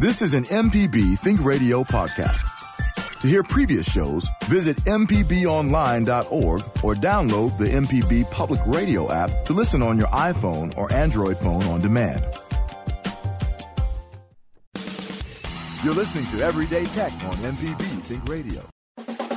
This is an MPB Think Radio podcast. To hear previous shows, visit MPBOnline.org or download the MPB Public Radio app to listen on your iPhone or Android phone on demand. You're listening to Everyday Tech on MPB Think Radio.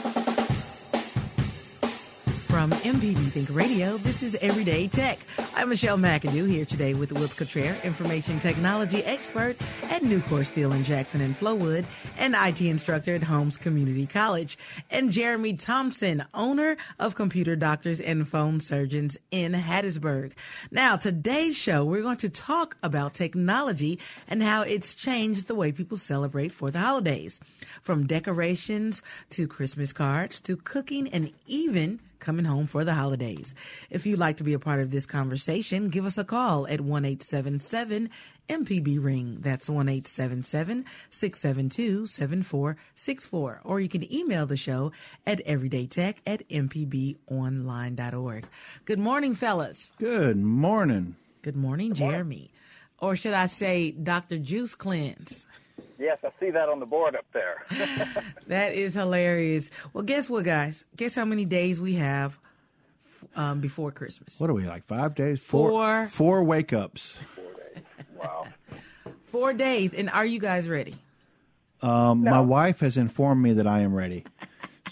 From MPB Think Radio, this is Everyday Tech. I'm Michelle McAdoo here today with Wills Cottrell, information technology expert at Nucor Steel in Jackson and Flowood, and IT instructor at Holmes Community College, and Jeremy Thompson, owner of Computer Doctors and Phone Surgeons in Hattiesburg. Now, today's show, we're going to talk about technology and how it's changed the way people celebrate for the holidays. From decorations to Christmas cards to cooking and even coming home for the holidays. If you'd like to be a part of this conversation, give us a call at 1 877 MPB Ring. That's 1 877 672 7464. Or you can email the show at everydaytech at mpbonline.org. Good morning, fellas. Good morning. Good morning, Jeremy. Or should I say, Dr. Juice Cleanse? Yes, I see that on the board up there. that is hilarious. Well, guess what, guys? Guess how many days we have um, before Christmas? What are we like? Five days? Four. Four wake ups. Four days. Wow. Four days. And are you guys ready? Um, no. My wife has informed me that I am ready.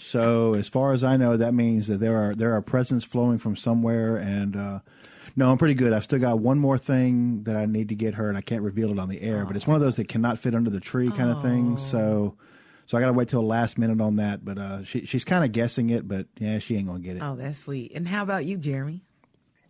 So as far as I know, that means that there are there are presents flowing from somewhere, and uh, no, I'm pretty good. I've still got one more thing that I need to get her, and I can't reveal it on the air. Oh. But it's one of those that cannot fit under the tree kind of thing. So, so I got to wait till the last minute on that. But uh, she, she's kind of guessing it, but yeah, she ain't gonna get it. Oh, that's sweet. And how about you, Jeremy?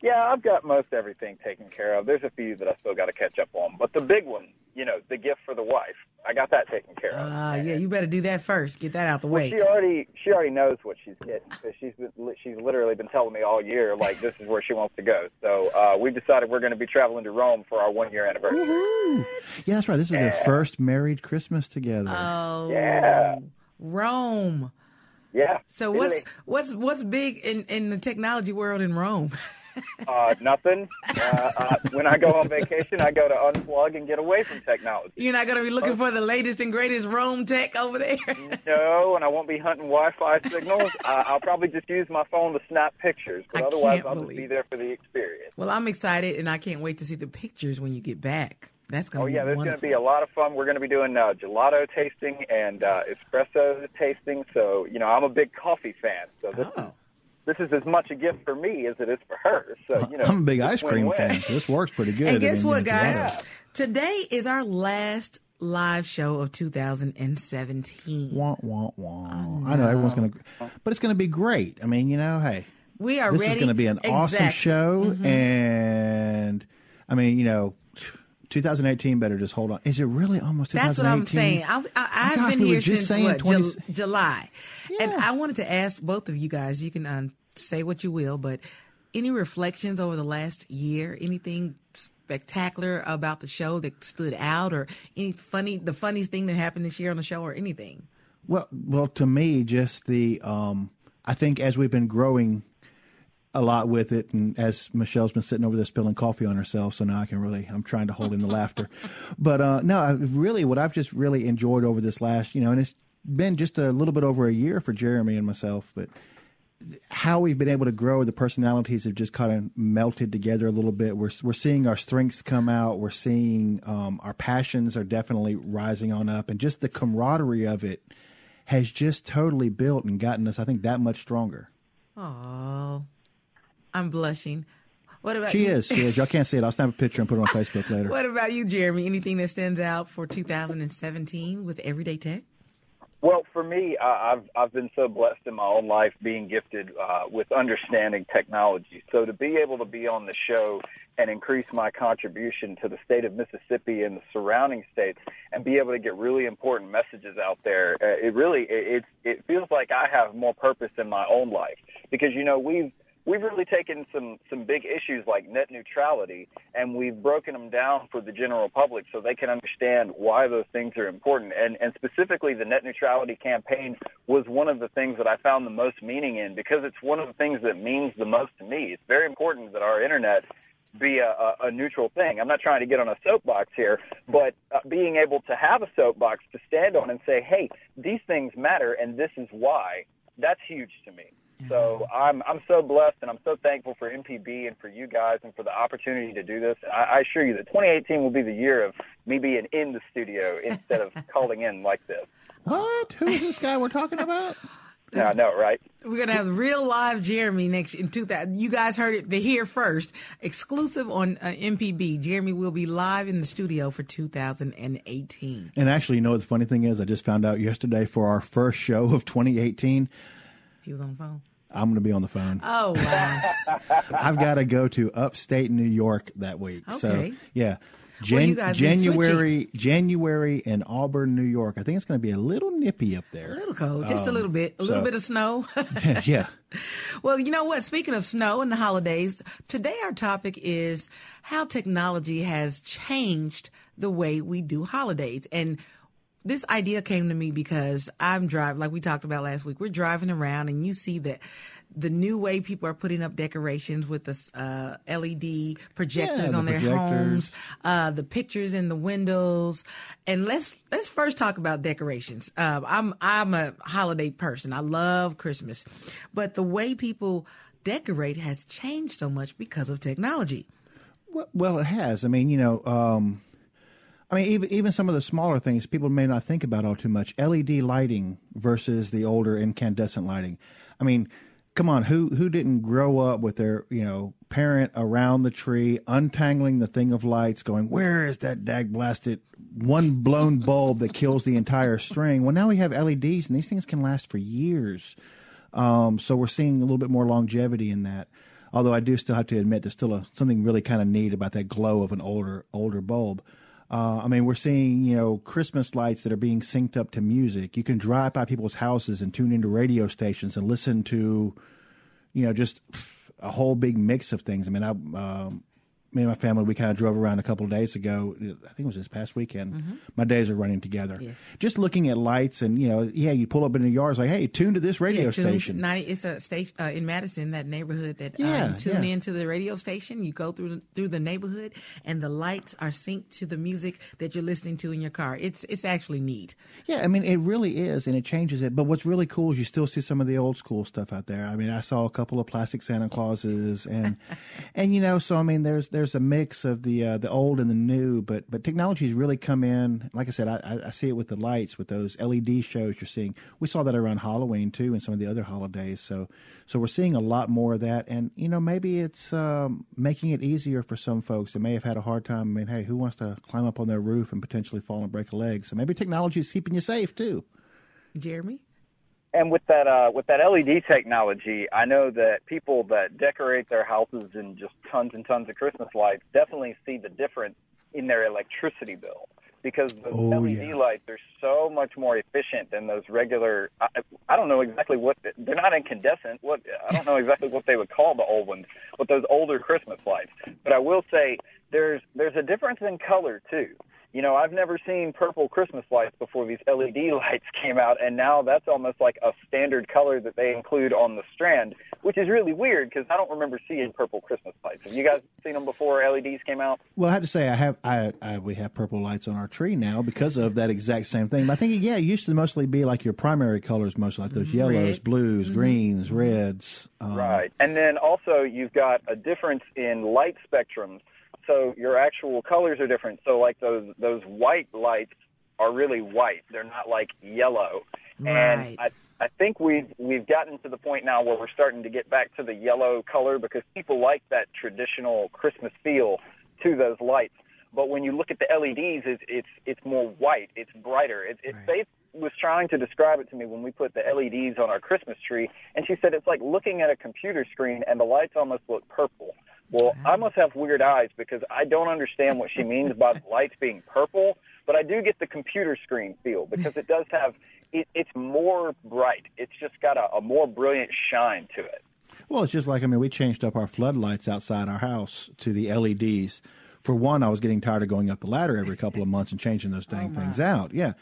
Yeah, I've got most everything taken care of. There's a few that I still got to catch up on, but the big one, you know, the gift for the wife, I got that taken care of. Ah, uh, yeah, you better do that first. Get that out the way. Well, she already she already knows what she's getting because she's been, she's literally been telling me all year like this is where she wants to go. So uh, we've decided we're going to be traveling to Rome for our one year anniversary. Woo-hoo. Yeah, that's right. This is yeah. their first married Christmas together. Oh, yeah, Rome. Yeah. So what's what's what's big in in the technology world in Rome? uh, nothing. Uh, uh, when I go on vacation, I go to unplug and get away from technology. You're not going to be looking for the latest and greatest Rome tech over there. no, and I won't be hunting Wi-Fi signals. I'll probably just use my phone to snap pictures, but I otherwise, I'll just be there for the experience. Well, I'm excited, and I can't wait to see the pictures when you get back. That's going to oh, be yeah, there's going to be a lot of fun. We're going to be doing uh, gelato tasting and uh, espresso tasting. So, you know, I'm a big coffee fan. So this oh this is as much a gift for me as it is for her. So you know, I'm a big ice cream win-win. fan, so this works pretty good. And guess I mean, what, guys? Yeah. Today is our last live show of 2017. Wah, wah, wah. I know everyone's going to, but it's going to be great. I mean, you know, hey, we are. This ready. is going to be an exactly. awesome show, mm-hmm. and I mean, you know. 2018 better just hold on. Is it really almost 2018? That's what I'm saying. I, have oh, been we here since 20... what, July. Yeah. And I wanted to ask both of you guys, you can um, say what you will, but any reflections over the last year? Anything spectacular about the show that stood out or any funny, the funniest thing that happened this year on the show or anything? Well, well, to me, just the, um, I think as we've been growing a lot with it, and as Michelle's been sitting over there spilling coffee on herself, so now I can really I'm trying to hold in the laughter. But uh, no, I, really, what I've just really enjoyed over this last, you know, and it's been just a little bit over a year for Jeremy and myself, but how we've been able to grow the personalities have just kind of melted together a little bit. We're we're seeing our strengths come out. We're seeing um, our passions are definitely rising on up, and just the camaraderie of it has just totally built and gotten us, I think, that much stronger. Oh, I'm blushing. What about she you? is? She is. Y'all can't see it. I'll snap a picture and put it on Facebook later. what about you, Jeremy? Anything that stands out for 2017 with Everyday Tech? Well, for me, uh, I've I've been so blessed in my own life being gifted uh, with understanding technology. So to be able to be on the show and increase my contribution to the state of Mississippi and the surrounding states, and be able to get really important messages out there, uh, it really it, it it feels like I have more purpose in my own life because you know we've we've really taken some some big issues like net neutrality and we've broken them down for the general public so they can understand why those things are important and and specifically the net neutrality campaign was one of the things that I found the most meaning in because it's one of the things that means the most to me it's very important that our internet be a, a, a neutral thing. I'm not trying to get on a soapbox here, but uh, being able to have a soapbox to stand on and say, hey, these things matter and this is why, that's huge to me. So I'm I'm so blessed and I'm so thankful for MPB and for you guys and for the opportunity to do this. I, I assure you that 2018 will be the year of me being in the studio instead of calling in like this. What? Who is this guy we're talking about? Yeah, I know, right? We're gonna have real live Jeremy next in 2000. You guys heard it the here first, exclusive on uh, MPB. Jeremy will be live in the studio for 2018. And actually, you know what the funny thing is? I just found out yesterday for our first show of 2018, He was on the phone. I'm going to be on the phone. Oh wow! I've got to go to upstate New York that week. Okay. So yeah. Well, Jan- January, January in Auburn, New York. I think it's going to be a little nippy up there. a little cold, just a um, little bit, a little so- bit of snow. yeah. Well, you know what? Speaking of snow and the holidays, today our topic is how technology has changed the way we do holidays. And this idea came to me because I'm driving, like we talked about last week, we're driving around and you see that the new way people are putting up decorations with the uh, LED projectors the on their projectors. homes, uh, the pictures in the windows, and let's let's first talk about decorations. Uh, I'm I'm a holiday person. I love Christmas, but the way people decorate has changed so much because of technology. Well, well, it has. I mean, you know, um, I mean, even even some of the smaller things people may not think about all too much. LED lighting versus the older incandescent lighting. I mean, come on, who who didn't grow up with their you know parent around the tree, untangling the thing of lights, going, where is that dag blasted one blown bulb that kills the entire string? Well, now we have LEDs, and these things can last for years. Um, so we're seeing a little bit more longevity in that. Although I do still have to admit, there's still a, something really kind of neat about that glow of an older older bulb. Uh, I mean, we're seeing you know Christmas lights that are being synced up to music. You can drive by people's houses and tune into radio stations and listen to, you know, just a whole big mix of things. I mean, I um, me and my family we kind of drove around a couple of days ago. I think it was this past weekend. My days are running together. Yes. Just looking at lights and you know, yeah, you pull up in the yard, it's like, hey, tune to this radio Yeah, tune- station. 90, it's a station uh, in Madison, that neighborhood that Yeah, um, tune yeah. into the radio station. You go through the, through the neighborhood, and the lights are synced to the music that you're listening to in your car. It's it's actually neat. Yeah, I mean, it really is, and it changes it. But what's really cool is you still see some of the old school stuff out there. I mean, I saw a couple of plastic Santa Clauses, and and you know, so I mean, there's there's a mix of the uh, the old and the new. But but technology's really come in. Like I said, I, I- I see it with the lights, with those LED shows you're seeing. We saw that around Halloween too, and some of the other holidays. So so we're seeing a lot more of that, and you know, maybe it's um, making it easier for some folks that may have had a hard time. I mean, hey, who wants to climb up on their roof and potentially fall and break a leg? So maybe technology is keeping you safe too. Jeremy, And with that uh, with that LED technology, I know that people that decorate their houses in just tons and tons of Christmas lights definitely see the difference in their electricity bill because the Oh, LED yeah. lights are so much more efficient than those regular. I, I don't know exactly what they're not incandescent. What I don't know exactly what they would call the old ones, but those older Christmas lights. But I will say there's there's a difference in color too. You know, I've never seen purple Christmas lights before these LED lights came out, and now that's almost like a standard color that they include on the strand, which is really weird because I don't remember seeing purple Christmas lights. Have you guys seen them before LEDs came out? Well, I have to say, I have I, I we have purple lights on our tree now because of that exact same thing. But I think yeah, it used to mostly be like your primary colors, mostly like those yellows, Red. blues, greens, reds. Um, Right. And then also you've got a difference in light spectrums. So your actual colors are different. So like those those white lights are really white. They're not like yellow. Right. And I I think we've we've gotten to the point now where we're starting to get back to the yellow color because people like that traditional Christmas feel to those lights. But when you look at the LEDs, it's it's it's more white. It's brighter. It's it's Faith was trying to describe it to me when we put the LEDs on our Christmas tree, and she said it's like looking at a computer screen and the lights almost look purple. Well, I must have weird eyes because I don't understand what she means by the lights being purple, but I do get the computer screen feel because it does have it, it's more bright. It's just got a, a more brilliant shine to it. Well, it's just like I mean, we changed up our floodlights outside our house to the LEDs. For one, I was getting tired of going up the ladder every couple of months and changing those dang things out. Yeah.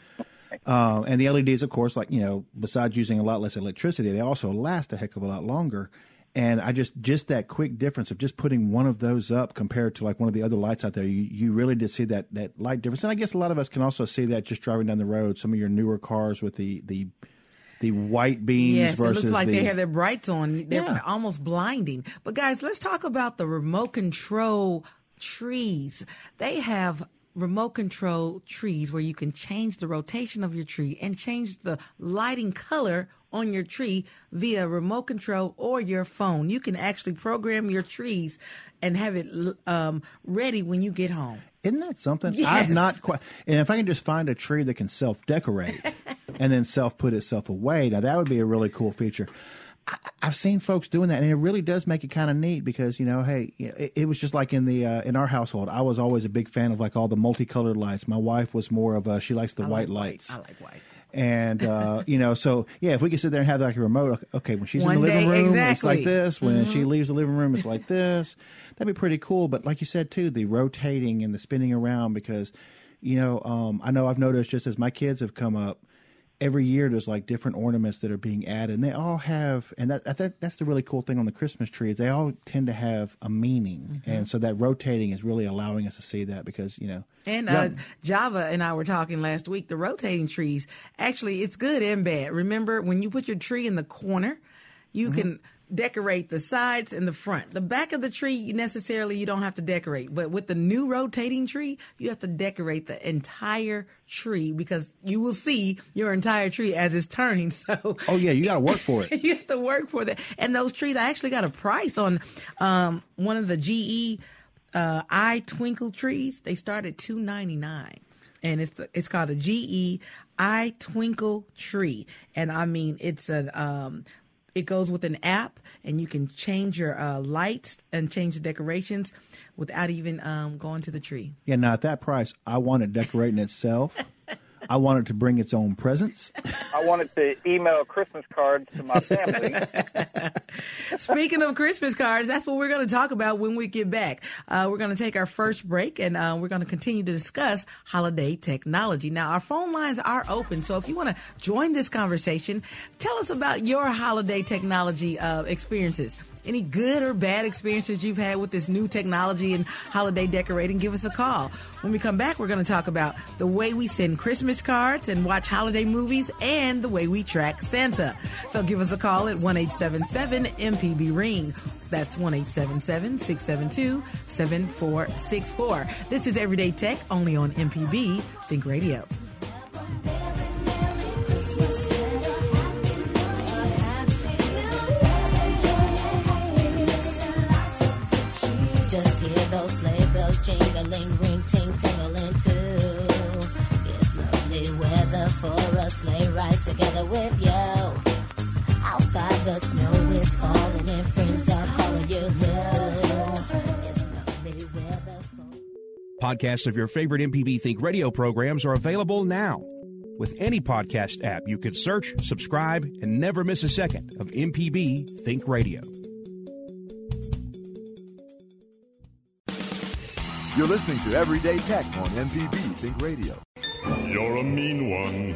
Uh, and the LEDs, of course, like you know, besides using a lot less electricity, they also last a heck of a lot longer. And I just just that quick difference of just putting one of those up compared to like one of the other lights out there, you, you really did see that that light difference. And I guess a lot of us can also see that just driving down the road. Some of your newer cars with the the the white beams yes, versus it looks like the, they have their brights on. They're Yeah. almost blinding. But guys, let's talk about the remote control trees. They have remote control trees where you can change the rotation of your tree and change the lighting color on your tree via remote control or your phone. You can actually program your trees and have it um, ready when you get home. Isn't that something? Yes. I've not quite. And if I can just find a tree that can self decorate and then self put itself away, now that would be a really cool feature. I, I've seen folks doing that, and it really does make it kind of neat because you know, hey, it, it was just like in the uh, in our household. I was always a big fan of like all the multicolored lights. My wife was more of a she likes the I white like lights. I like white. And uh, you know, so yeah, if we could sit there and have like a remote, okay, when she's One in the living day, room, it's like this. When Mm-hmm. she leaves the living room, it's like this. That'd be pretty cool. But like you said too, the rotating and the spinning around because, you know, um, I know I've noticed just as my kids have come up, every year there's like different ornaments that are being added, and they all have, and that I think that's the really cool thing on the Christmas tree is they all tend to have a meaning, Mm-hmm. and so that rotating is really allowing us to see that because you know, And uh, Java and I were talking last week. The rotating trees, actually, it's good and bad. Remember, when you put your tree in the corner, you Mm-hmm. can decorate the sides and the front. The back of the tree, you necessarily you don't have to decorate. But with the new rotating tree, you have to decorate the entire tree because you will see your entire tree as it's turning. So oh yeah, you got to work for it. you have to work for that. And those trees, I actually got a price on um, one of the GE uh, iTwinkle trees. They start at two ninety nine, and it's it's called a GE iTwinkle tree. And I mean, it's a um, it goes with an app, and you can change your uh, lights and change the decorations without even um, going to the tree. Yeah, now at that price, I want it decorating itself. I want it to bring its own presents. I wanted to email Christmas cards to my family. Speaking of Christmas cards, that's what we're going to talk about when we get back. Uh, we're going to take our first break and uh, we're going to continue to discuss holiday technology. Now, our phone lines are open, so if you want to join this conversation, tell us about your holiday technology uh, experiences. Any good or bad experiences you've had with this new technology and holiday decorating, give us a call. When we come back, we're going to talk about the way we send Christmas cards and watch holiday movies and the way we track Santa. So give us a call at 1 877 MPB Ring. That's 1 877 672 7464. This is Everyday Tech only on MPB Think Radio. Together with you. Outside the snow is falling and friends are calling you. It's lovely weather for. Podcasts of your favorite MPB Think radio programs are available now. With any podcast app, you can search, subscribe, and never miss a second of MPB Think Radio. You're listening to Everyday Tech on MPB Think Radio. You're a mean one,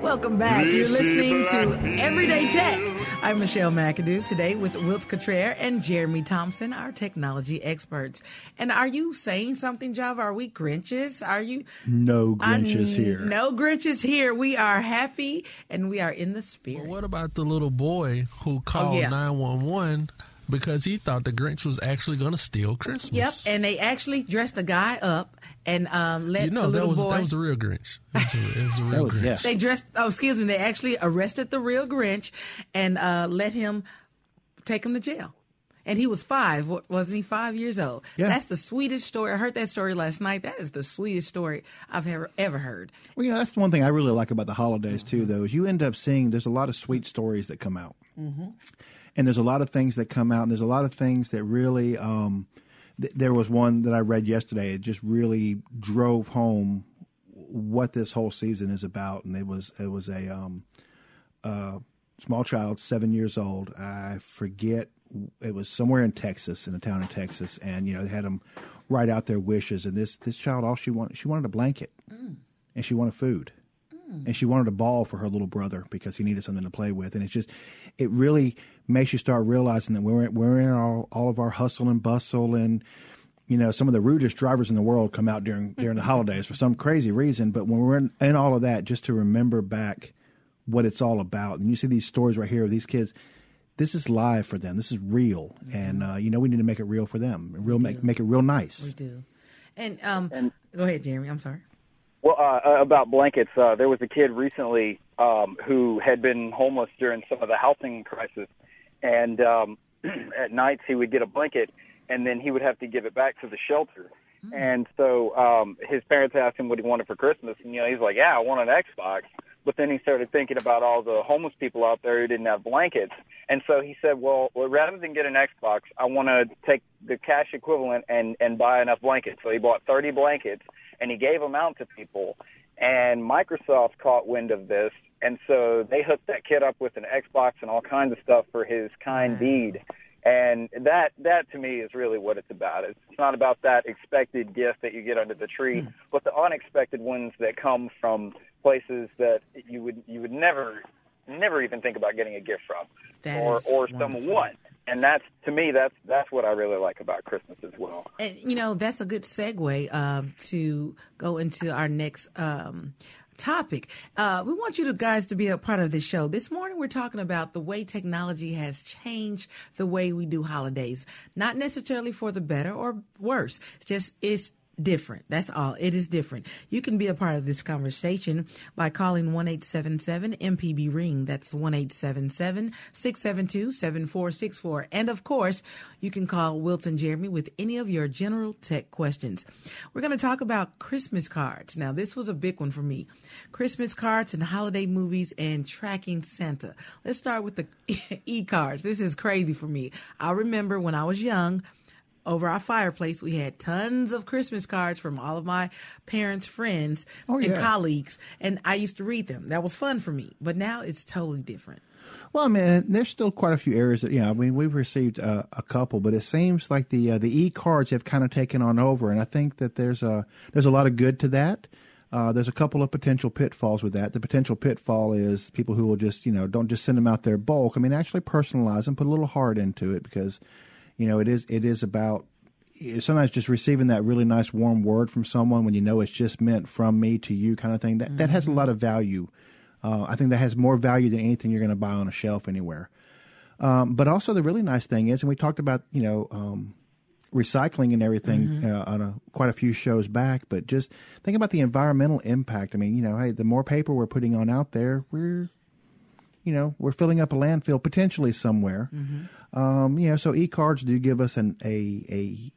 Welcome back. You're listening to. Everyday Tech. I'm Michelle McAdoo today with Wilt Cottrell and Jeremy Thompson, our technology experts. And are you saying something, Java? Are we Grinches? Are you? No I- Grinches here. No Grinches here. We are happy and we are in the spirit. Well, what about the little boy who oh, called Oh, yeah. 911 because he thought the Grinch was actually going to steal Christmas. Yep, and they actually dressed the guy up and um, let you know, the that little was boy. that was the real Grinch. It was, a, it was the real was- Grinch. yes. They dressed. Oh, excuse me. They actually arrested the real Grinch and uh, let him take him to jail. And he was five, wa- wasn't he? Five years old. Yeah. That's the sweetest story. I heard that story last night. That is the sweetest story I've ever ever heard. Well, you know, that's the one thing I really like about the holidays too. Though, is you end up seeing there's a lot of sweet stories that come out, and there's a lot of things that come out, and there's a lot of things that really. Um, th- there was one that I read yesterday. It just really drove home what this whole season is about, and it was it was a um, uh, small child, seven years old. I forget it was somewhere in Texas, in a town in Texas, and you know they had them write out their wishes. And this this child, all she wanted, she wanted a blanket, and she wanted food, and she wanted a ball for her little brother because he needed something to play with. And it's just, it really makes you start realizing that we're we're in all all of our hustle and bustle and you know, some of the rudest drivers in the world come out during during the holidays for some crazy reason. But when we're in, in all of that, just to remember back what it's all about, and you see these stories right here of these kids. This is live for them. This is real, and uh, you know we need to make it real for them. Real, make make it real nice. We do. And um, go ahead, Jeremy. I'm sorry. Well, uh, uh, about blankets, uh, there was a kid recently um, who had been homeless during some of the housing crisis, and um, at nights he would get a blanket, and then he would have to give it back to the shelter. And so um, his parents asked him what he wanted for Christmas, and you know he's like, "Yeah, I want an Xbox." But then he started thinking about all the homeless people out there who didn't have blankets, and so he said, "Well, well rather than get an Xbox, I want to take the cash equivalent and and buy enough blankets." So he bought 30 blankets, and he gave them out to people. And Microsoft caught wind of this, and so they hooked that kid up with an Xbox and all kinds of stuff for his kind deed. And that that to me is really what it's about. It's not about that expected gift that you get under the tree, but the unexpected ones that come from places that you would you would never never even think about getting a gift from, That or or someone. And that's to me that's that's what I really like about Christmas as well. And you know that's a good segue um, to go into our next um, topic. Uh, we want you to guys to be a part of this show. This morning we're talking about the way technology has changed the way we do holidays. Not necessarily for the better or worse. Just it's different. That's all. It is different. You can be a part of this conversation by calling 1877 MPB Ring. That's 1 877 672 7464. And of course, you can call Wilson Jeremy with any of your general tech questions. We're going to talk about Christmas cards. Now, this was a big one for me Christmas cards and holiday movies and tracking Santa. Let's start with the e cards. This is crazy for me. I remember when I was young, over our fireplace, we had tons of Christmas cards from all of my parents' friends Oh, and yeah. colleagues, and I used to read them. That was fun for me. But now it's totally different. Well, I mean, there's still quite a few areas that, yeah, I mean, we've received uh, a couple, but it seems like the uh, the e cards have kind of taken on over, and I think that there's a there's a lot of good to that. Uh, there's a couple of potential pitfalls with that. The potential pitfall is people who will just, you know, don't just send them out there bulk. I mean, actually personalize them, put a little heart into it because, you know, it is it is about sometimes just receiving that really nice warm word from someone when you know it's just meant from me to you kind of thing. That that has a lot of value. Uh, I think that has more value than anything you're going to buy on a shelf anywhere. Um, but also the really nice thing is, and we talked about you know um, recycling and everything uh, on a, quite a few shows back. But just think about the environmental impact. I mean, you know, hey, the more paper we're putting on out there, we're you know we're filling up a landfill potentially somewhere. Um, you know, so e cards do give us an a a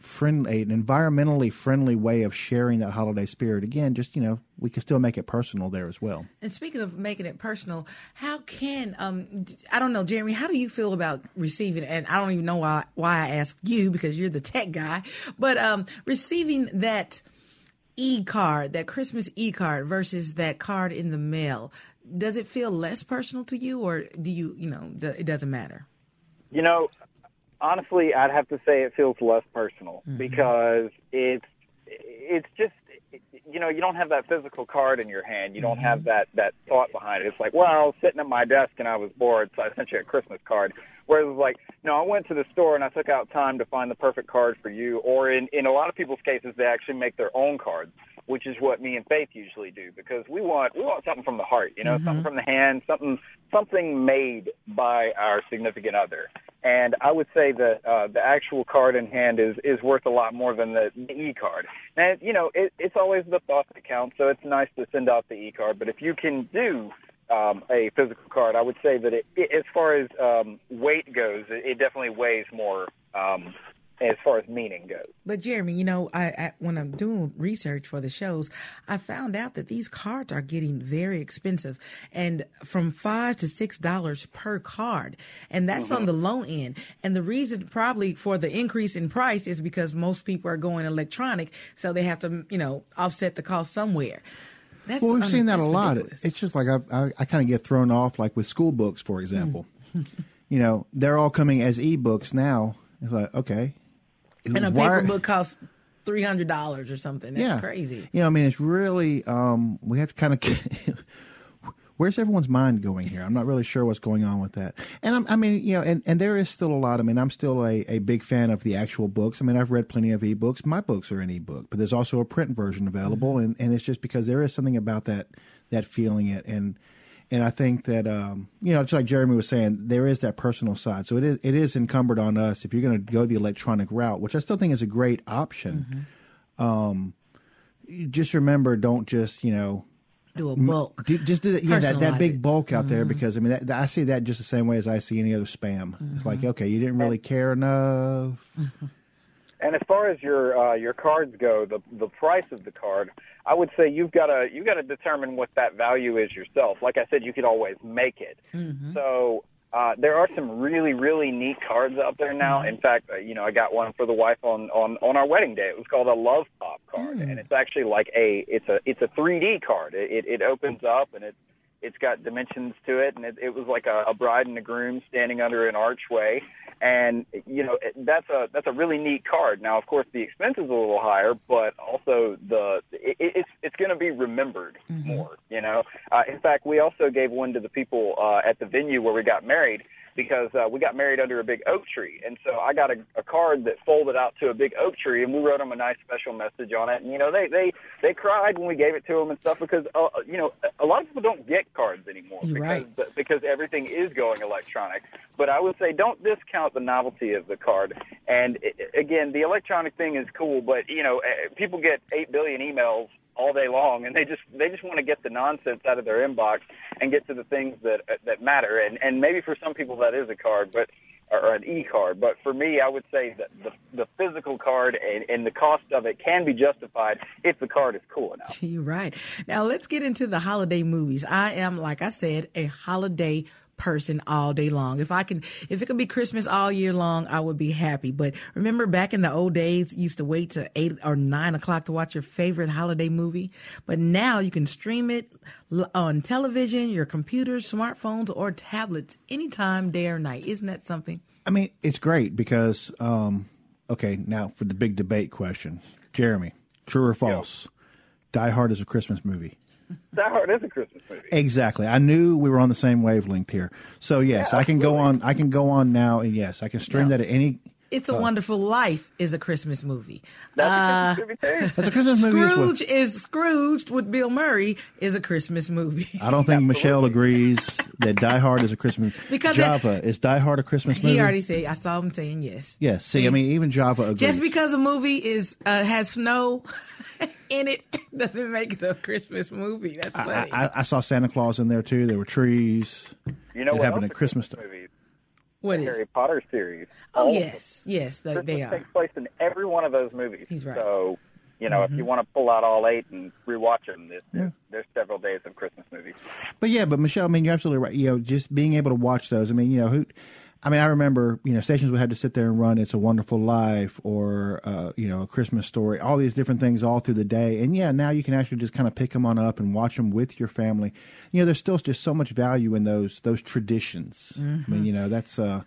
friendly, an environmentally friendly way of sharing that holiday spirit. Again, just you know, we can still make it personal there as well. And speaking of making it personal, how can um I don't know, Jeremy, how do you feel about receiving and I don't even know why why I ask you because you're the tech guy, but um receiving that e card, that Christmas e card versus that card in the mail, does it feel less personal to you or do you, you know, it doesn't matter? You know, honestly, I'd have to say it feels less personal mm-hmm. because it's it's just you know you don't have that physical card in your hand. You don't mm-hmm. have that that thought behind it. It's like, well, I was sitting at my desk and I was bored, so I sent you a Christmas card. Whereas it's like, no, I went to the store and I took out time to find the perfect card for you. Or in in a lot of people's cases, they actually make their own cards, which is what me and Faith usually do because we want we want something from the heart, you know, something from the hand, something something made by our significant other. And I would say that uh, the actual card in hand is is worth a lot more than the, the e card. And you know, it, it's always the thought that counts. So it's nice to send out the e card, but if you can do um, a physical card, I would say that it, it, as far as um, weight goes, it, it definitely weighs more um, as far as meaning goes. But Jeremy, you know, I, I when I'm doing research for the shows, I found out that these cards are getting very expensive, and from five to six dollars per card, and that's on mm-hmm. the low end. And the reason probably for the increase in price is because most people are going electronic, so they have to, you know, offset the cost somewhere. That's well, we've un- seen that a lot. ridiculous. It's just like I, I, I kind of get thrown off, like with school books, for example. Mm. you know, they're all coming as e-books now. It's like okay, and a paper book costs three hundred dollars or something. That's yeah, crazy. You know, I mean, it's really um, we have to kind of. Where's everyone's mind going here? I'm not really sure what's going on with that. And I'm, I mean, you know, and, and there is still a lot. I mean, I'm still a, a big fan of the actual books. I mean, I've read plenty of ebooks. My books are an ebook, but there's also a print version available, and, and it's just because there is something about that that feeling it and and I think that um, you know, just like Jeremy was saying, there is that personal side. So it is it is incumbent on us if you're going to go the electronic route, which I still think is a great option. Um, just remember, don't just you know Do a bulk. do, just do that, yeah, that, that big bulk out there because I mean that, that- I see that just the same way as I see any other spam. It's like okay, you didn't really care enough. And as far as your uh, your cards go, the the price of the card, I would say you've got to you've got to determine what that value is yourself. Like I said, you could always make it. So uh, there are some really really neat cards out there now. In fact, uh, you know, I got one for the wife on on on our wedding day. It was called a love pop card, and it's actually like a it's a it's a 3D card. It it, it opens up and it it's got dimensions to it, and it, it was like a, a bride and a groom standing under an archway, and you know it- that's a that's a really neat card. Now, of course, the expense is a little higher, but also the it, it- it's it's going to be remembered more. You know, uh, in fact, we also gave one to the people uh, at the venue where we got married because uh, we got married under a big oak tree, and so I got a, a card that folded out to a big oak tree, and we wrote them a nice special message on it. And you know, they they they cried when we gave it to them and stuff because uh, you know a lot of people don't get cards anymore because right. because everything is going electronic. But I would say don't discount the novelty of the card. And i- i- again, the electronic thing is cool, but you know, people get eight billion emails all day long, and they just they just want to get the nonsense out of their inbox and get to the things that that matter. And and maybe for some people that is a card, but or an e card. But for me, I would say that the the physical card and, and the cost of it can be justified if the card is cool enough. You're right. Now let's get into the holiday movies. I am, like I said, a holiday person all day long. If I can, if it could be Christmas all year long, I would be happy. But remember back in the old days, you used to wait to eight or nine o'clock to watch your favorite holiday movie. But now you can stream it on television, your computers, smartphones, or tablets anytime, day or night. Isn't that something? I mean, it's great because um, okay, now for the big debate question, Jeremy, true or false? Die Hard is a Christmas movie. Die is a Christmas movie. Exactly. I knew we were on the same wavelength here. So yes, Yeah, I can go on. I can go on now, and yes, I can stream that at any. It's a Wonderful Life is a Christmas movie. That's a Christmas movie too. That's a Christmas movie. Scrooge is Scrooged with Bill Murray is a Christmas movie. I don't think Michelle agrees that Die Hard is a Christmas movie. Because Java is Die Hard a Christmas movie? He already said. I saw him saying yes. Yes. See, I mean, even Java agrees. Just because a movie is uh, has snow in it doesn't make it a Christmas movie. That's I, funny. I, I saw Santa Claus in there too. There were trees. You know It what happened at are Christmas movies? What is? Harry Potter series. Oh All yes, yes, they, them. they are. takes place in every one of those movies. He's right. Mm-hmm. So, you know, if you want to pull out all eight and rewatch them, there's, there's several days of Christmas movies. But yeah, but Michelle, I mean, you're absolutely right. You know, just being able to watch those. I mean, you know, who. I mean, I remember, you know, stations would have to sit there and run "It's a Wonderful Life" or, uh, you know, a Christmas story, all these different things all through the day. And yeah, now you can actually just kind of pick them on up and watch them with your family. You know, there's still just so much value in those those traditions. I mean, you know, that's. uh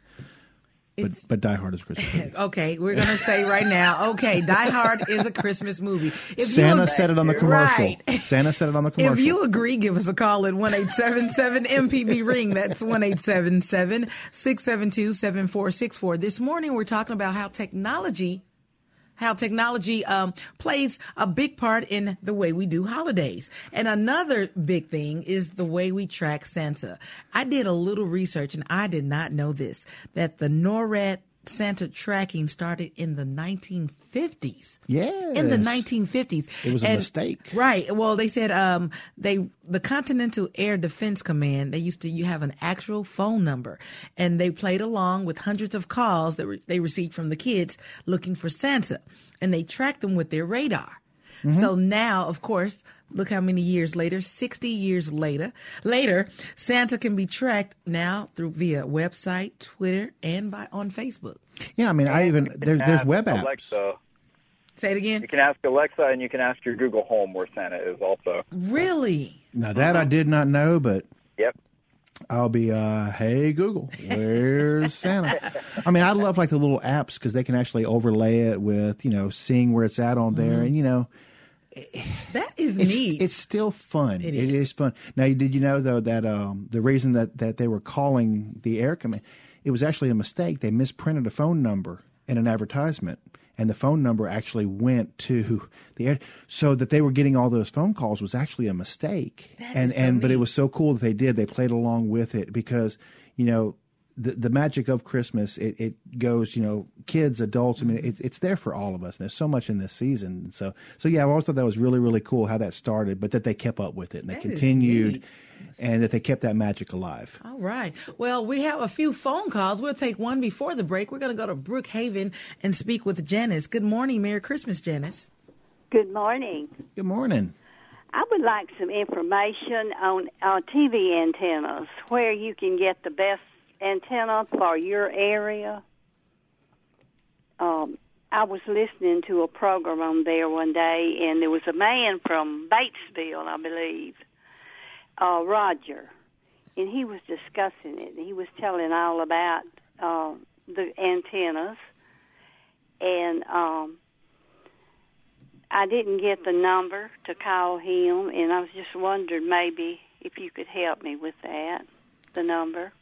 It's- but Die Hard is Christmas movie. Okay, we're gonna say right now. Okay, Die Hard is a Christmas movie. If Santa said it on the commercial. Right. Santa said it on the commercial. If you agree, give us a call at one eight seven seven MPB ring. That's one eight seven seven six seven two seven four six four. This morning we're talking about how technology how technology um, plays a big part in the way we do holidays. And another big thing is the way we track Santa. I did a little research and I did not know this that the NORAD Santa tracking started in the 1950s. Yes. In the 1950s. It was a And- mistake. Right. Well, they said um, they the Continental Air Defense Command they used to you have an actual phone number, and they played along with hundreds of calls that re- they received from the kids looking for Santa, and they tracked them with their radar. Mm-hmm. So now, of course, look how many years later, 60 years later, later, Santa can be tracked now through via website, Twitter, and by on Facebook. yeah, I mean, I even there, there's web apps. Alexa, Say it again. You can ask Alexa and you can ask your Google Home where Santa is also. Really? Now that I did not know, but Yep. I'll be, uh, hey Google, where's Santa? I mean, I love like the little apps because they can actually overlay it with you know seeing where it's at on there, and you know That is it's neat. it's still fun. It it is. is fun. Now, did you know though that um, the reason that that they were calling the air command, it was actually a mistake. They misprinted a phone number in an advertisement. And the phone number actually went to the air, so that they were getting all those phone calls was actually a mistake. That and is so and but it was so cool that they did. They played along with it because you know the the magic of Christmas. It, it goes you know kids, adults. I mean, it's it's there for all of us. And There's so much in this season. So so yeah, I always thought that was really really cool how that started, but that they kept up with it and they That is continued, and that they kept that magic alive. All right. Well, we have a few phone calls. We'll take one before the break. We're going to go to Brookhaven and speak with Janice. Good morning. Merry Christmas, Janice. Good morning. Good morning. I would like some information on uh, TV antennas, where you can get the best antenna for your area. Um, I was listening to a program on there one day, and there was a man from Batesville, I believe, uh, Roger, and he was discussing it. He was telling all about uh, the antennas, and um, I didn't get the number to call him, and I was just wondering maybe if you could help me with that, the number.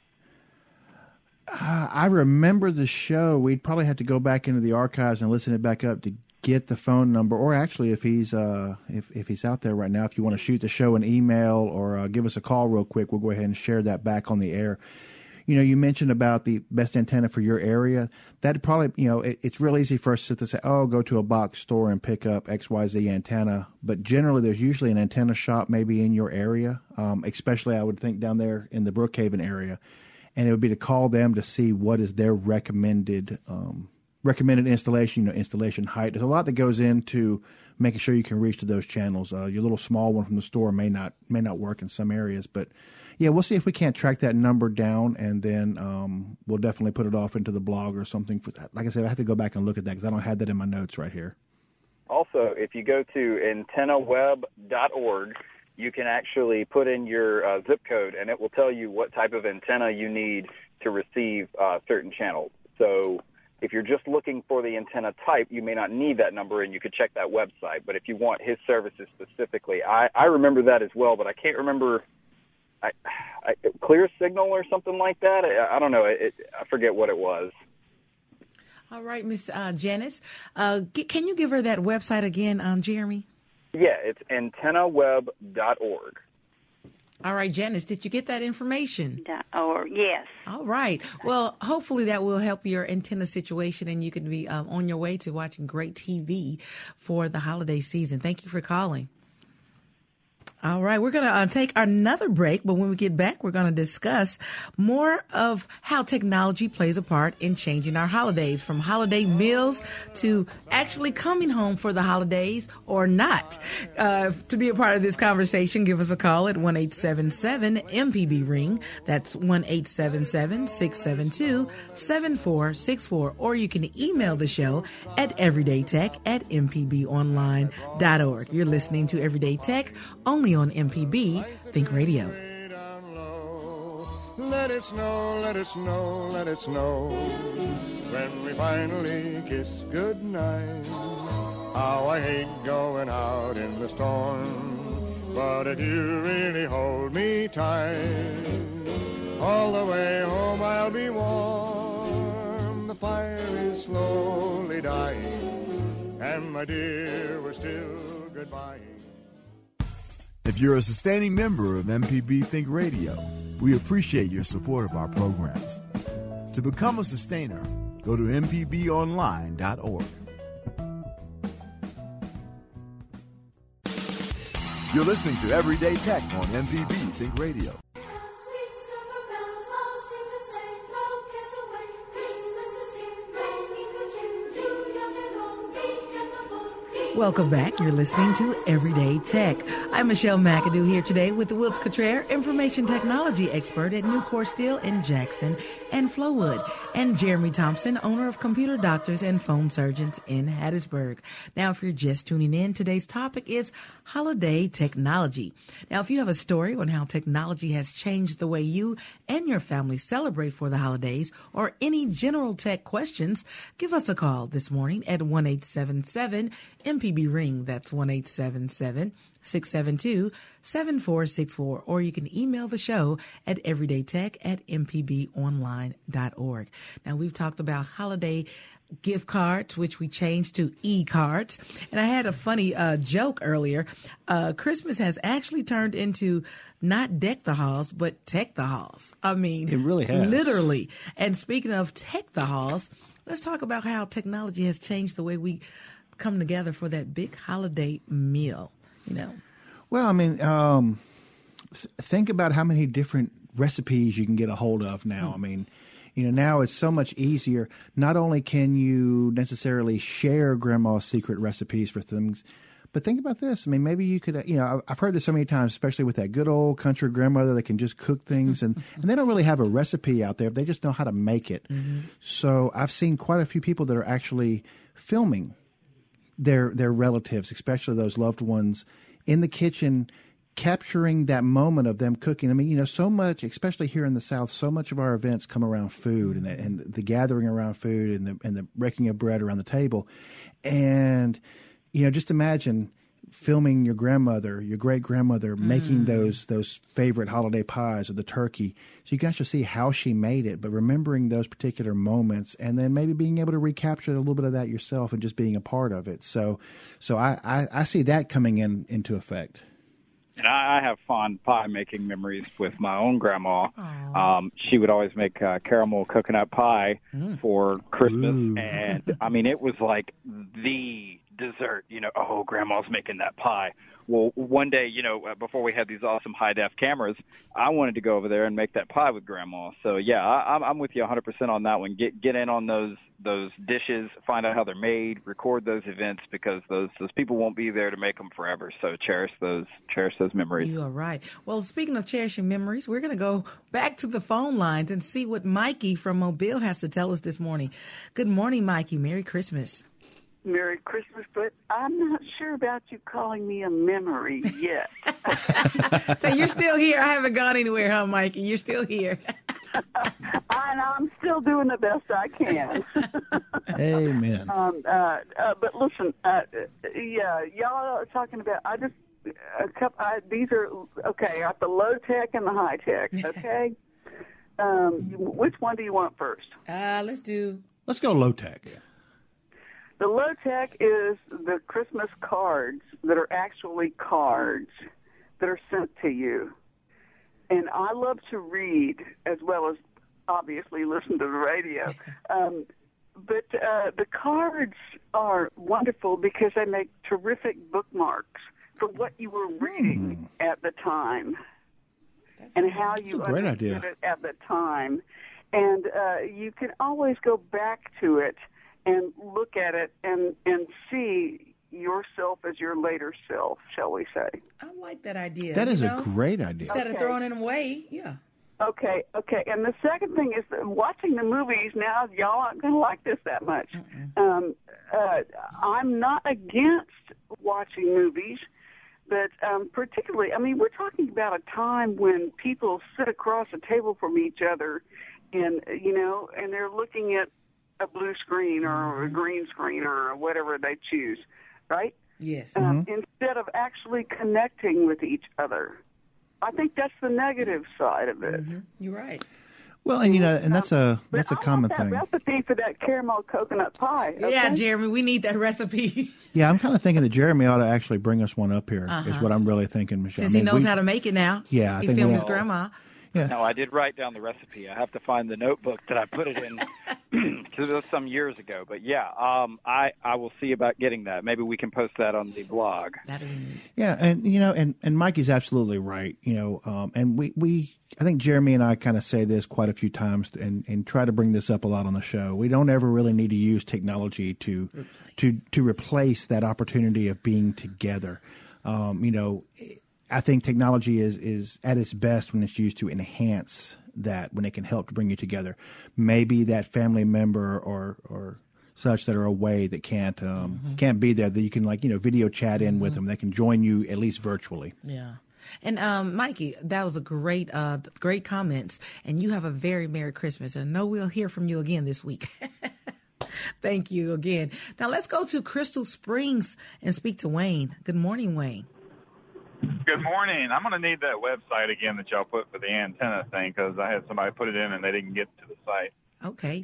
Uh, I remember the show. We'd probably have to go back into the archives and listen it back up to get the phone number. Or actually, if he's uh, if if he's out there right now, if you want to shoot the show an email or uh, give us a call real quick, we'll go ahead and share that back on the air. You know, you mentioned about the best antenna for your area. That probably, you know, it, it's real easy for us to say, oh, go to a box store and pick up XYZ antenna. But generally, there's usually an antenna shop maybe in your area, um, especially I would think down there in the Brookhaven area. And it would be to call them to see what is their recommended um, recommended installation, you know, installation height. There's a lot that goes into making sure you can reach to those channels. Uh, your little small one from the store may not may not work in some areas, but yeah, we'll see if we can't track that number down, and then um, we'll definitely put it off into the blog or something. For that. Like I said, I have to go back and look at that because I don't have that in my notes right here. Also, if you go to antennaweb.org, you can actually put in your uh, zip code, and it will tell you what type of antenna you need to receive uh, certain channels. So, if you're just looking for the antenna type, you may not need that number, and you could check that website. But if you want his services specifically, I, I remember that as well, but I can't remember. I, I, clear signal or something like that. I, I don't know. It, I forget what it was. All right, Miss uh, Janice. Uh, g- can you give her that website again, um, Jeremy? Yeah, it's antennaweb.org. All right, Janice, did you get that information? Or yes. All right. Well, hopefully that will help your antenna situation, and you can be um, on your way to watching great TV for the holiday season. Thank you for calling. All right, we're going to uh, take another break, but when we get back, we're going to discuss more of how technology plays a part in changing our holidays from holiday meals to actually coming home for the holidays or not. Uh, to be a part of this conversation, give us a call at 1 877 MPB Ring. That's 1 877 672 7464. Or you can email the show at everydaytech at mpbonline.org. You're listening to Everyday Tech only on MPB Think Radio. Let it snow, let it snow, let it snow. When we finally kiss goodnight. How I hate going out in the storm. But if you really hold me tight, all the way home I'll be warm. The fire is slowly dying, and my dear, we're still goodbye. If you're a sustaining member of MPB Think Radio, we appreciate your support of our programs. To become a sustainer, go to MPBOnline.org. You're listening to Everyday Tech on MPB Think Radio. Welcome back. You're listening to Everyday Tech. I'm Michelle McAdoo here today with the Wilts Cottrell, information technology expert at Nucor Steel in Jackson and Flowood, and Jeremy Thompson, owner of Computer Doctors and Phone Surgeons in Hattiesburg. Now, if you're just tuning in, today's topic is holiday technology. Now, if you have a story on how technology has changed the way you and your family celebrate for the holidays or any general tech questions, give us a call this morning at 1 877 MPB Ring. That's 1 877 672 7464. Or you can email the show at everydaytech at mpbonline.org. Now, we've talked about holiday gift cards, which we changed to e cards. And I had a funny uh, joke earlier. Uh, Christmas has actually turned into not deck the halls, but tech the halls. I mean, It really has. Literally. And speaking of tech the halls, let's talk about how technology has changed the way we come together for that big holiday meal. You know, Well, I mean, um, th- think about how many different recipes you can get a hold of now. I mean, you know, now it's so much easier. Not only can you necessarily share grandma's secret recipes for things, but think about this. I mean, maybe you could, uh, you know, I've heard this so many times, especially with that good old country grandmother that can just cook things and, and they don't really have a recipe out there. They just know how to make it. So I've seen quite a few people that are actually filming their their relatives, especially those loved ones, in the kitchen, capturing that moment of them cooking. I mean, you know, so much, especially here in the South, so much of our events come around food and the, and the gathering around food and the and the breaking of bread around the table, and you know, just imagine filming your grandmother, your great grandmother making those those favorite holiday pies or the turkey, so you can actually see how she made it, but remembering those particular moments, and then maybe being able to recapture a little bit of that yourself and just being a part of it. So, so I I, I see that coming in into effect. And I, I have fond pie making memories with my own grandma. Um, she would always make uh, caramel coconut pie for Christmas, and I mean, it was like the dessert. You know, oh, grandma's making that pie. Well, one day, you know, uh, before we had these awesome high def cameras, I wanted to go over there and make that pie with grandma. So yeah, I, I'm, with you 100% on that one. Get get in on those those dishes, find out how they're made, record those events because those those people won't be there to make them forever. So cherish those cherish those memories. You are right. Well, speaking of cherishing memories, we're going to go back to the phone lines and see what Mikey from Mobile has to tell us this morning. Good morning, Mikey. Merry Christmas. Merry Christmas, but I'm not sure about you calling me a memory yet. so you're still here. I haven't gone anywhere, huh, Mikey? You're still here. and I'm still doing the best I can. Amen. um, uh, uh, but listen, uh, yeah, y'all are talking about. I just a couple. I, these are okay. I got the low tech and the high tech. Okay. um, which one do you want first? Uh, let's do. Let's go low tech. The low tech is the Christmas cards that are actually cards that are sent to you. And I love to read as well as obviously listen to the radio. Um, but uh, the cards are wonderful because they make terrific bookmarks for what you were reading at the time and how you great understood idea. it at the time. And uh, you can always go back to it and look at it and and see yourself as your later self, shall we say? I like that idea. That is know? a great idea. Instead of throwing it away, yeah. Okay, okay. And the second thing is that watching the movies now, y'all aren't going to like this that much. Um, uh, I'm not against watching movies, but um, particularly, I mean, we're talking about a time when people sit across a table from each other, and you know, and they're looking at a blue screen or a green screen or whatever they choose, right? Yes. um, instead of actually connecting with each other. I think that's the negative side of it. You're right. Well, and you know, and that's a But that's a I common want that thing. recipe for that caramel coconut pie. Yeah. Jeremy, we need that recipe. Yeah, I'm kind of thinking that Jeremy ought to actually bring us one up here. Is Uh-huh. what I'm really thinking, Michelle. Since I mean, he knows we- how to make it now. Yeah, I he think filmed we his grandma. Yeah. No, I did write down the recipe. I have to find the notebook that I put it in because it was some years ago. But yeah, um, I I will see about getting that. Maybe we can post that on the blog. Yeah, and you know, and and Mikey's absolutely right. You know, um, and we we I think Jeremy and I kind of say this quite a few times, and and try to bring this up a lot on the show. We don't ever really need to use technology to to to replace that opportunity of being together. Um, you know, I think technology is is at its best when it's used to enhance that when it can help to bring you together. Maybe that family member or or such that are away that can't um, Mhm. can't be there that you can like you know video chat in with them. They can join you at least virtually. Yeah. And um, Mikey, that was a great, uh, great comments. And you have a very Merry Christmas. And I know we'll hear from you again this week. Thank you again. Now let's go to Crystal Springs and speak to Wayne. Good morning, Wayne. Good morning. I'm going to need that website again that y'all put for the antenna thing because I had somebody put it in and they didn't get to the site. Okay.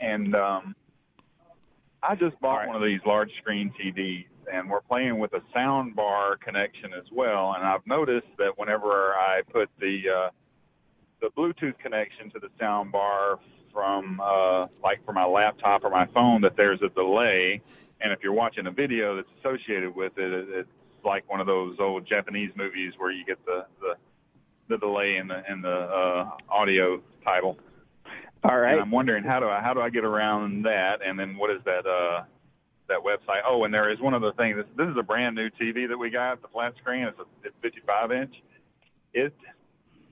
And um, I just bought one of these large screen TVs and we're playing with a sound bar connection as well. And I've noticed that whenever I put the uh, the Bluetooth connection to the sound bar from uh, like for my laptop or my phone, that there's a delay. And if you're watching a video that's associated with it, it it's like one of those old Japanese movies where you get the the, the delay in the in the uh, audio title. All right. And I'm wondering how do I how do I get around that? And then what is that uh that website? Oh, and there is one other thing. This this is a brand new TV that we got, the flat screen. It's a it's 55 inch. It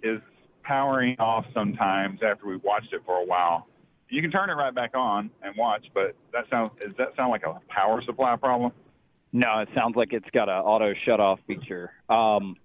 is powering off sometimes after we've watched it for a while. You can turn it right back on and watch, but that sounds does that sound like a power supply problem? No, it sounds like it's got an auto shut off feature. Um,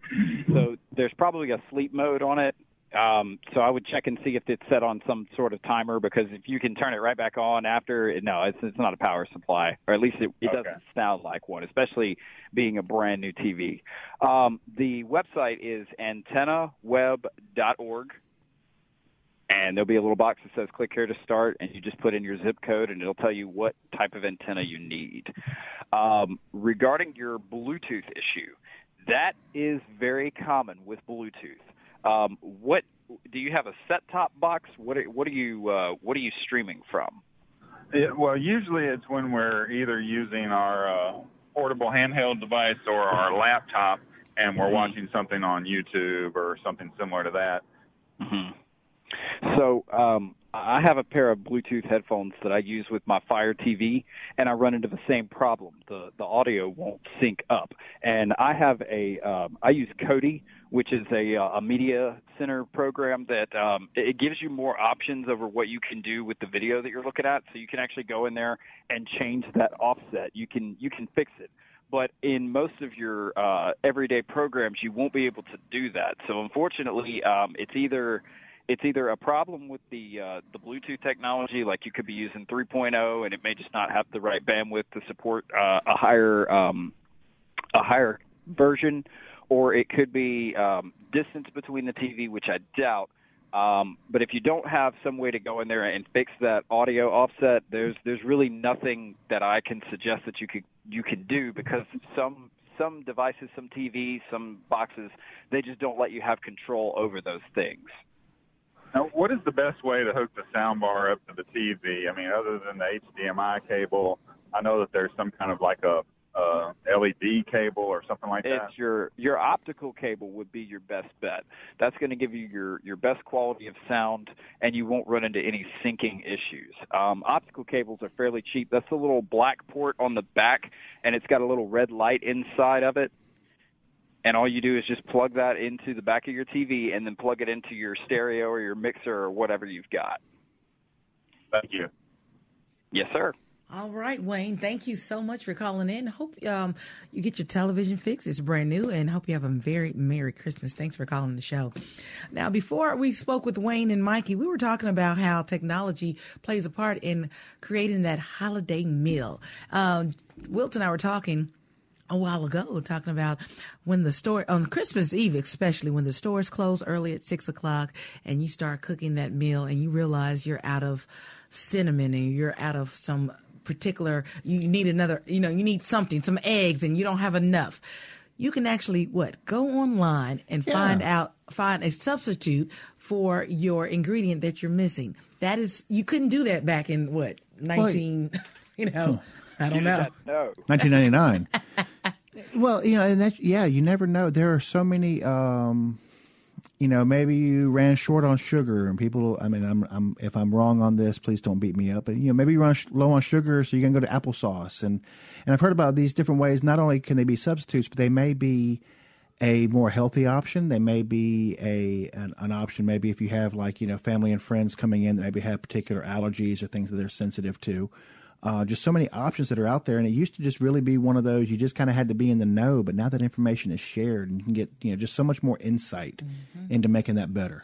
so there's probably a sleep mode on it. Um, so I would check and see if it's set on some sort of timer because if you can turn it right back on after, no, it's it's not a power supply, or at least it, it doesn't sound like one, especially being a brand new TV. Um, the website is antennaweb.org and there'll be a little box that says click here to start and you just put in your zip code and it'll tell you what type of antenna you need. Um, regarding your bluetooth issue that is very common with bluetooth. Um, what do you have a set top box? What are, what are you uh, what are you streaming from? It, well, usually it's when we're either using our uh, portable handheld device or our laptop, and we're watching something on YouTube or something similar to that. So um, I have a pair of Bluetooth headphones that I use with my Fire TV, and I run into the same problem. The the audio won't sync up, and I have a um, I use Kodi, which is a uh, a media center program that um, it it gives you more options over what you can do with the video that you're looking at. So you can actually go in there and change that offset. You can you can fix it but in most of your uh, everyday programs, you won't be able to do that. So unfortunately, um, it's either it's either a problem with the uh, the Bluetooth technology, like you could be using 3.0 and it may just not have the right bandwidth to support uh, a higher um, a higher version, or it could be um, distance between the TV, which I doubt. Um, but if you don't have some way to go in there and fix that audio offset, there's there's really nothing that I can suggest that you could you can do because some some devices, some TVs, some boxes, they just don't let you have control over those things. Now, what is the best way to hook the soundbar up to the TV? I mean, other than the HDMI cable, I know that there's some kind of like a, uh LED cable or something like that. It's your your optical cable would be your best bet. That's going to give you your your best quality of sound, and you won't run into any syncing issues. Um, optical cables are fairly cheap. That's the little black port on the back, and it's got a little red light inside of it. And all you do is just plug that into the back of your TV, and then plug it into your stereo or your mixer or whatever you've got. Thank you. Yes, sir. All right, Wayne. Thank you so much for calling in. Hope um, you get your television fixed. It's brand new, and hope you have a very Merry Christmas. Thanks for calling the show. Now, before we spoke with Wayne and Mikey, we were talking about how technology plays a part in creating that holiday meal. Um, Wilt and I were talking a while ago talking about when the store on Christmas Eve, especially when the stores close early at six o'clock and you start cooking that meal and you realize you're out of cinnamon and you're out of some particular, you need another, you know, you need something, some eggs and you don't have enough. you can actually what go online and Yeah. find out find a substitute for your ingredient that you're missing. That is you couldn't do that back in what 19 you know, hmm. I don't know. No. 1999. well, you know, and that yeah, you never know. There are so many. Um, you know, maybe you ran short on sugar, and people. I mean, I'm, I'm if I'm wrong on this, please don't beat me up. But you know, maybe you run sh- low on sugar, so you're gonna go to applesauce, and and I've heard about these different ways. Not only can they be substitutes, but they may be a more healthy option. They may be a an, an option. Maybe if you have like you know family and friends coming in that maybe have particular allergies or things that they're sensitive to. Uh, just so many options that are out there, and it used to just really be one of those you just kind of had to be in the know. But now that information is shared, and you can get you know just so much more insight into making that better.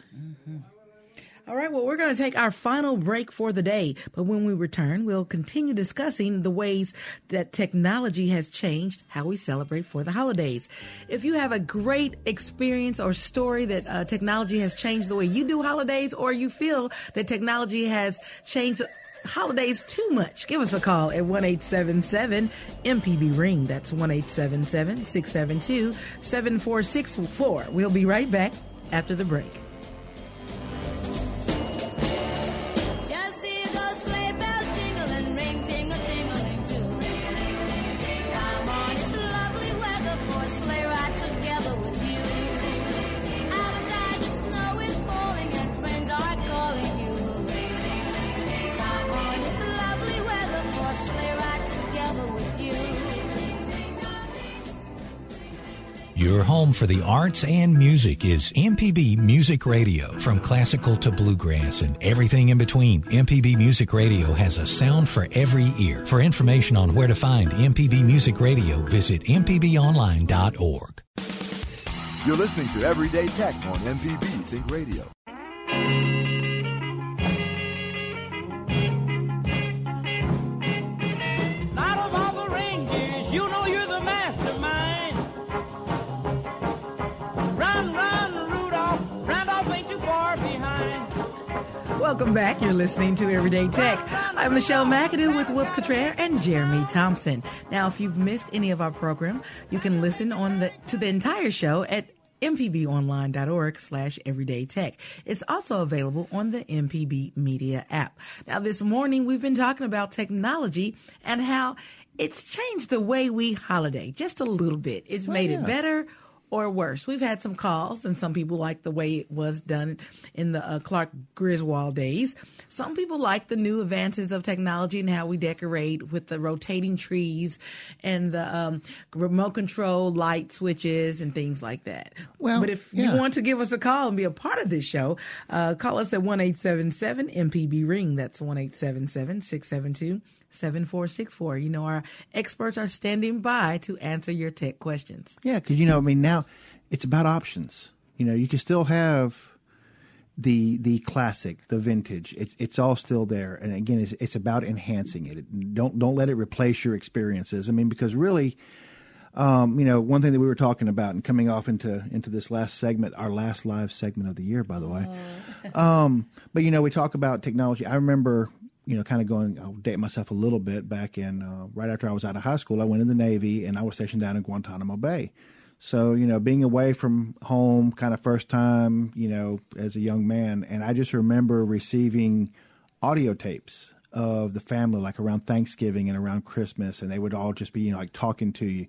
All right, well, we're going to take our final break for the day. But when we return, we'll continue discussing the ways that technology has changed how we celebrate for the holidays. If you have a great experience or story that uh, technology has changed the way you do holidays, or you feel that technology has changed holidays too much, give us a call at 1 877 MPB Ring. That's 1 877 672 7464. We'll be right back after the break. Your home for the arts and music is MPB Music Radio. From classical to bluegrass and everything in between, MPB Music Radio has a sound for every ear. For information on where to find MPB Music Radio, visit mpbonline.org. You're listening to Everyday Tech on MPB Think Radio. Welcome back. You're listening to Everyday Tech. I'm Michelle McAdoo with Wills Cottrell and Jeremy Thompson. Now, if you've missed any of our program, you can listen on the to the entire show at mpbonline.org slash everyday tech. It's also available on the MPB Media app. Now, this morning we've been talking about technology and how it's changed the way we holiday just a little bit. It's made yeah. it better or worse. We've had some calls, and some people like the way it was done in the uh, Clark Griswold days. Some people like the new advances of technology and how we decorate with the rotating trees and the um, remote control light switches and things like that. Well, but if yeah. you want to give us a call and be a part of this show, uh, call us at one eight seven seven MPB Ring. That's one eight seven seven six seven two. 7464. You know, our experts are standing by to answer your tech questions. Yeah, because you know, I mean, now it's about options. You know, you can still have the the classic, the vintage. It's it's all still there, and again, it's it's about enhancing it. Don't don't let it replace your experiences. I mean, because really. Um, you know, one thing that we were talking about and coming off into into this last segment, our last live segment of the year, by the way. um, but you know, we talk about technology. I remember, you know, kind of going. I'll date myself a little bit. Back in uh, right after I was out of high school, I went in the Navy and I was stationed down in Guantanamo Bay. So you know, being away from home, kind of first time, you know, as a young man, and I just remember receiving audio tapes of the family, like around Thanksgiving and around Christmas, and they would all just be, you know, like talking to you.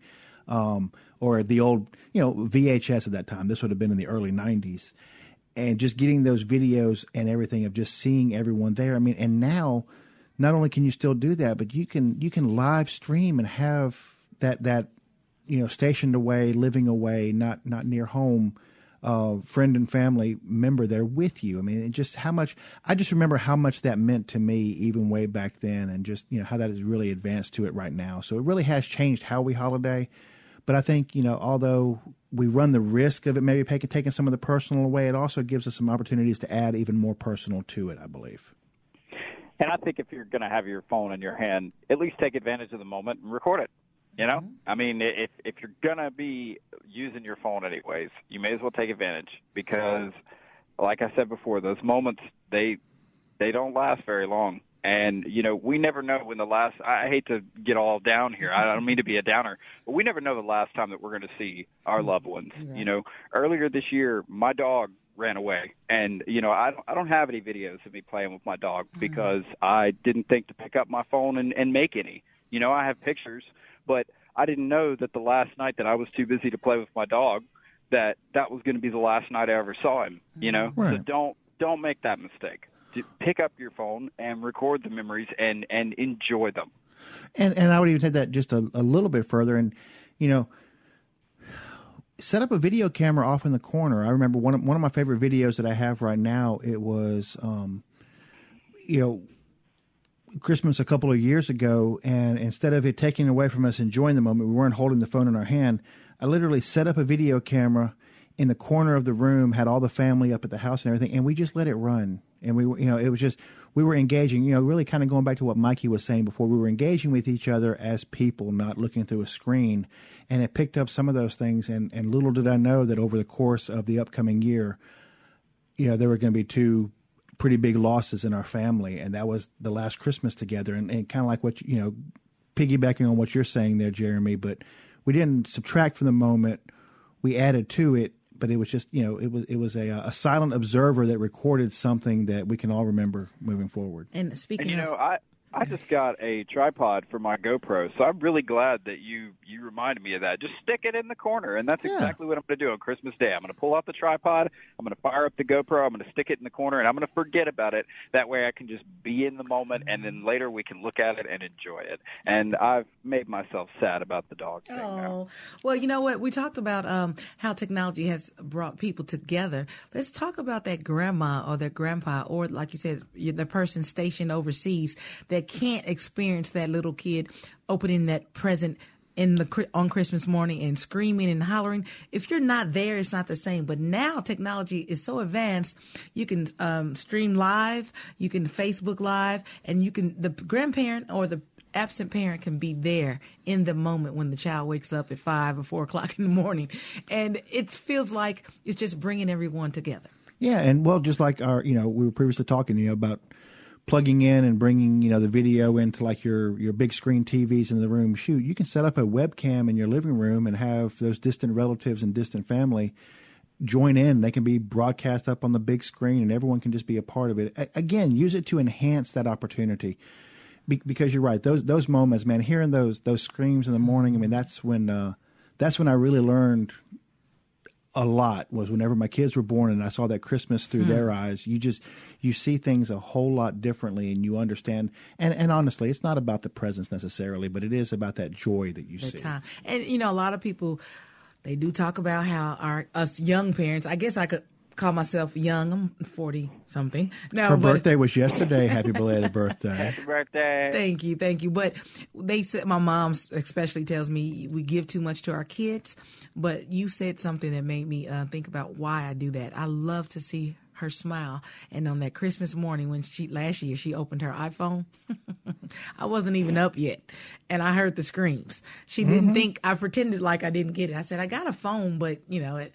Um, or the old, you know, VHS at that time. This would have been in the early '90s, and just getting those videos and everything of just seeing everyone there. I mean, and now, not only can you still do that, but you can you can live stream and have that that you know stationed away, living away, not not near home, uh, friend and family member there with you. I mean, just how much I just remember how much that meant to me even way back then, and just you know how that has really advanced to it right now. So it really has changed how we holiday. But I think you know, although we run the risk of it maybe taking taking some of the personal away, it also gives us some opportunities to add even more personal to it. I believe. And I think if you're going to have your phone in your hand, at least take advantage of the moment and record it. You know, mm-hmm. I mean, if if you're going to be using your phone anyways, you may as well take advantage because, like I said before, those moments they they don't last very long. And you know, we never know when the last. I hate to get all down here. I don't mean to be a downer, but we never know the last time that we're going to see our loved ones. You know, earlier this year, my dog ran away, and you know, I don't, I don't have any videos of me playing with my dog mm-hmm. because I didn't think to pick up my phone and, and make any. You know, I have pictures, but I didn't know that the last night that I was too busy to play with my dog, that that was going to be the last night I ever saw him. You mm-hmm. know, so don't don't make that mistake. Pick up your phone and record the memories and and enjoy them. And and I would even take that just a, a little bit further, and you know, set up a video camera off in the corner. I remember one of one of my favorite videos that I have right now. It was, um, you know, Christmas a couple of years ago, and instead of it taking away from us enjoying the moment, we weren't holding the phone in our hand. I literally set up a video camera in the corner of the room, had all the family up at the house and everything, and we just let it run. And we, you know, it was just we were engaging. You know, really kind of going back to what Mikey was saying before. We were engaging with each other as people, not looking through a screen. And it picked up some of those things. And and little did I know that over the course of the upcoming year, you know, there were going to be two pretty big losses in our family, and that was the last Christmas together, and, and kind of like what you know, piggybacking on what you're saying there, Jeremy. But we didn't subtract from the moment; we added to it. But it was just you know, it was it was a, uh, a silent observer that recorded something that we can all remember moving forward. And speaking And you of, know, I I just got a tripod for my GoPro, so I'm really glad that you you reminded me of that. Just stick it in the corner, and that's exactly what I'm going to do on Christmas Day. I'm going to pull out the tripod, I'm going to fire up the GoPro, I'm going to stick it in the corner, and I'm going to forget about it. That way, I can just be in the moment, and then later we can look at it and enjoy it. And I've made myself sad about the dog thing. Oh, well, you know what? We talked about um, how technology has brought people together. Let's talk about that grandma or that grandpa, or like you said, the person stationed overseas that can't experience that little kid opening that present in the on Christmas morning and screaming and hollering. If you're not there, it's not the same. But now technology is so advanced, you can um, stream live, you can Facebook live, and you can the grandparent or the absent parent can be there in the moment when the child wakes up at five or four o'clock in the morning, and it feels like it's just bringing everyone together. Yeah, and well, just like our, you know, we were previously talking, you know, about plugging in and bringing, you know, the video into like your your big screen TVs in the room. Shoot, you can set up a webcam in your living room and have those distant relatives and distant family join in. They can be broadcast up on the big screen, and everyone can just be a part of it. A- again, use it to enhance that opportunity. Be- because you're right, those those moments, man, hearing those those screams in the morning. I mean, that's when uh, that's when I really learned a lot was whenever my kids were born and I saw that Christmas through Hmm. their eyes. You just you see things a whole lot differently and you understand. And and honestly, it's not about the presents necessarily, but it is about that joy that you the see. time. And you know, a lot of people they do talk about how our us young parents. I guess I could call myself young. I'm forty something. No, Her but- birthday was yesterday. Happy belated birthday. Happy birthday. Thank you, thank you. But they said my mom especially tells me we give too much to our kids. But you said something that made me uh, think about why I do that. I love to see her smile, and on that Christmas morning when she last year she opened her iPhone, I wasn't even up yet, and I heard the screams. She didn't Mhm. think I pretended like I didn't get it. I said I got a phone, but you know. I,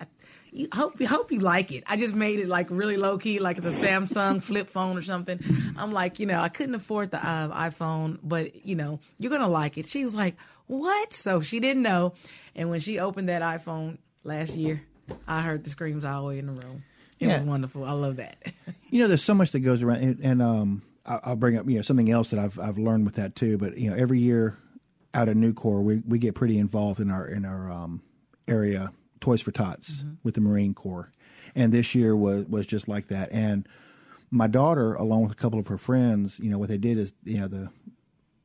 you hope hope you like it. I just made it like really low key, like it's a Samsung flip phone or something. I'm like, you know, I couldn't afford the uh, iPhone, but you know, you're gonna like it. She was like, what? So she didn't know, and when she opened that iPhone last year, I heard the screams all the way in the room. It was wonderful. I love that. you know, there's so much that goes around, and, and um, I- I'll bring up you know something else that I've I've learned with that too. But you know, every year out at Nucor, we we get pretty involved in our in our um, area Toys for Tots mm-hmm. with the Marine Corps, and this year was was just like that. And my daughter, along with a couple of her friends, you know, what they did is you know the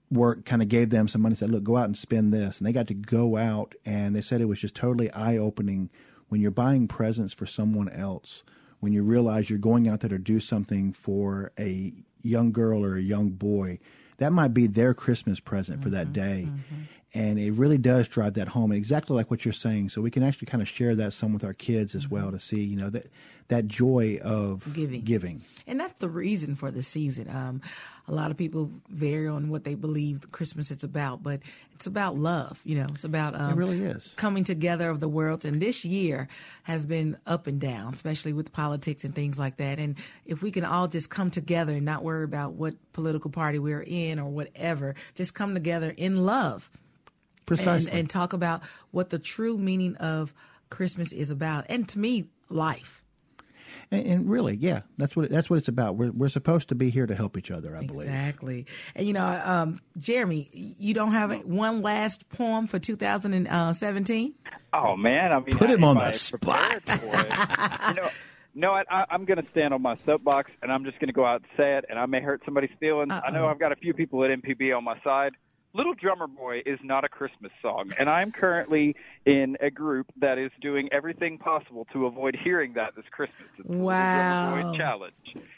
work kind of gave them some money said look go out and spend this. And they got to go out and they said it was just totally eye-opening when you're buying presents for someone else when you realize you're going out there to do something for a young girl or a young boy that might be their christmas present for that mm-hmm. day mm-hmm. And it really does drive that home, and exactly like what you're saying. So we can actually kind of share that some with our kids as well to see, you know, that that joy of Giving. Giving. And that's the reason for the season. Um, a lot of people vary on what they believe Christmas is about, but it's about love. You know, it's about um, It really is. coming together of the world. And this year has been up and down, especially with politics and things like that. And if we can all just come together and not worry about what political party we're in or whatever, just come together in love. Precisely. And, and talk about what the true meaning of Christmas is about. And to me, life. And, and really, yeah, that's what that's what it's about. We're we're supposed to be here to help each other, I believe. Exactly. And you know, um, Jeremy, you don't have one last poem for 2017? Oh man, I mean, Put I- him on if the spot. prepared for it- you know, no, I, I, I'm going to stand on my soapbox and I'm just going to go out and say it, and I may hurt somebody's feelings. I know I've got a few people at MPB on my side. Little Drummer Boy is not a Christmas song, and I'm currently in a group that is doing everything possible to avoid hearing that this Christmas. It's Wow. Challenge,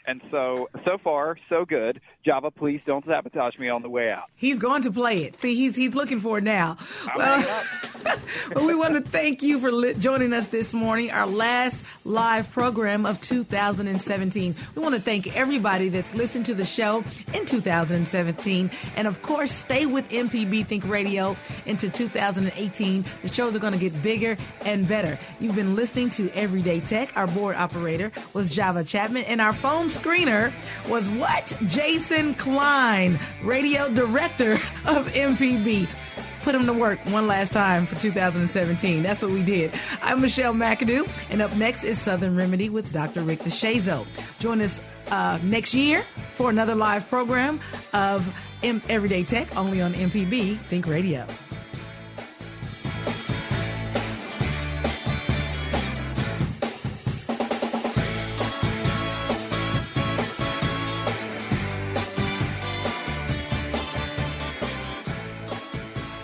and so so far so good. Java, please don't sabotage me on the way out. He's going to play it. See, he's he's looking for it now. Well, well, we want to thank you for li- joining us this morning, our last live program of 2017. We want to thank everybody that's listened to the show in 2017. And of course, stay with MPB Think Radio into 2018. The shows are going to get bigger and better. You've been listening to Everyday Tech. Our board operator was Java Chapman, and our phone screener was what? Jason Klein, radio director of MPB put him to work one last time for 2017. That's what we did. I'm Michelle McAdoo, and up next is Southern Remedy with Dr. Rick DeShazo. Join us uh, next year for another live program of M- Everyday Tech only on MPB Think Radio.